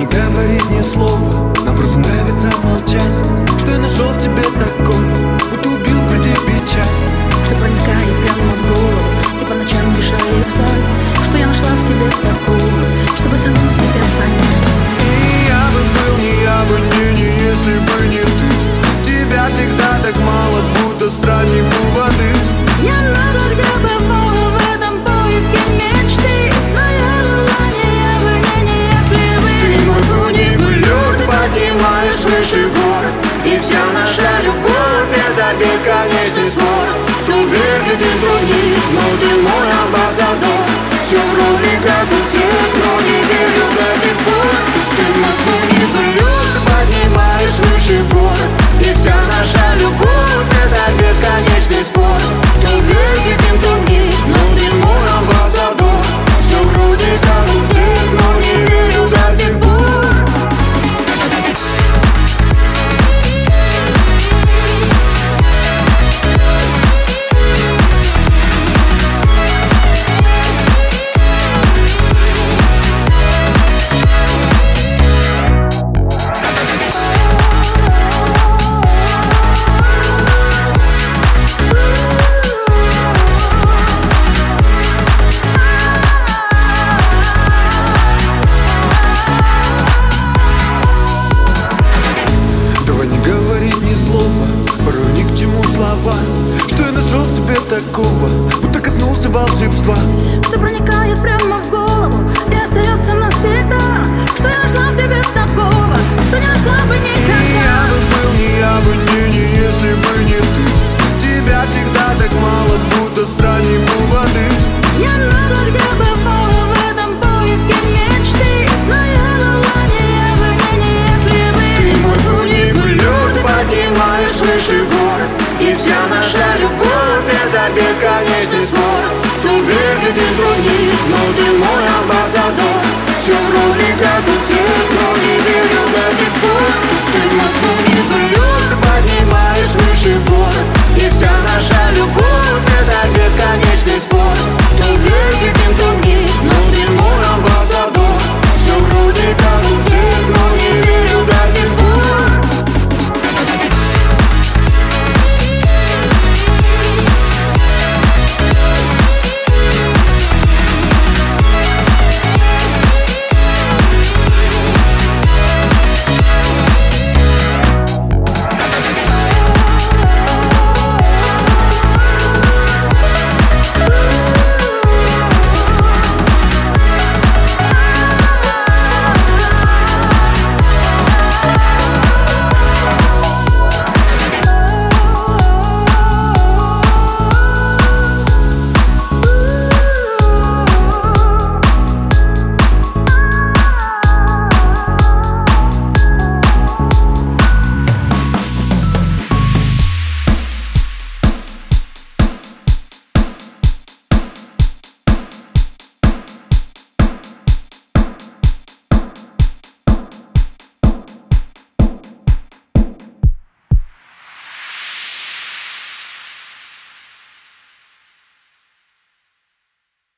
Не говорить ни слова Нам просто нравится молчать. Что я нашел в тебе такого? Будто убил в груди печаль. Что проникает прямо в поднимаешь выше гор И вся наша любовь это бесконечный спор. То вверх то вниз, но ты мой амбассадор почему слова? Что я нашел в тебе такого? Будто коснулся волшебства Что проникает прямо в голову без наша любовь Это бесконечный спор. Ты выглядит вниз, но ты мой амбассадор. Все в рубриках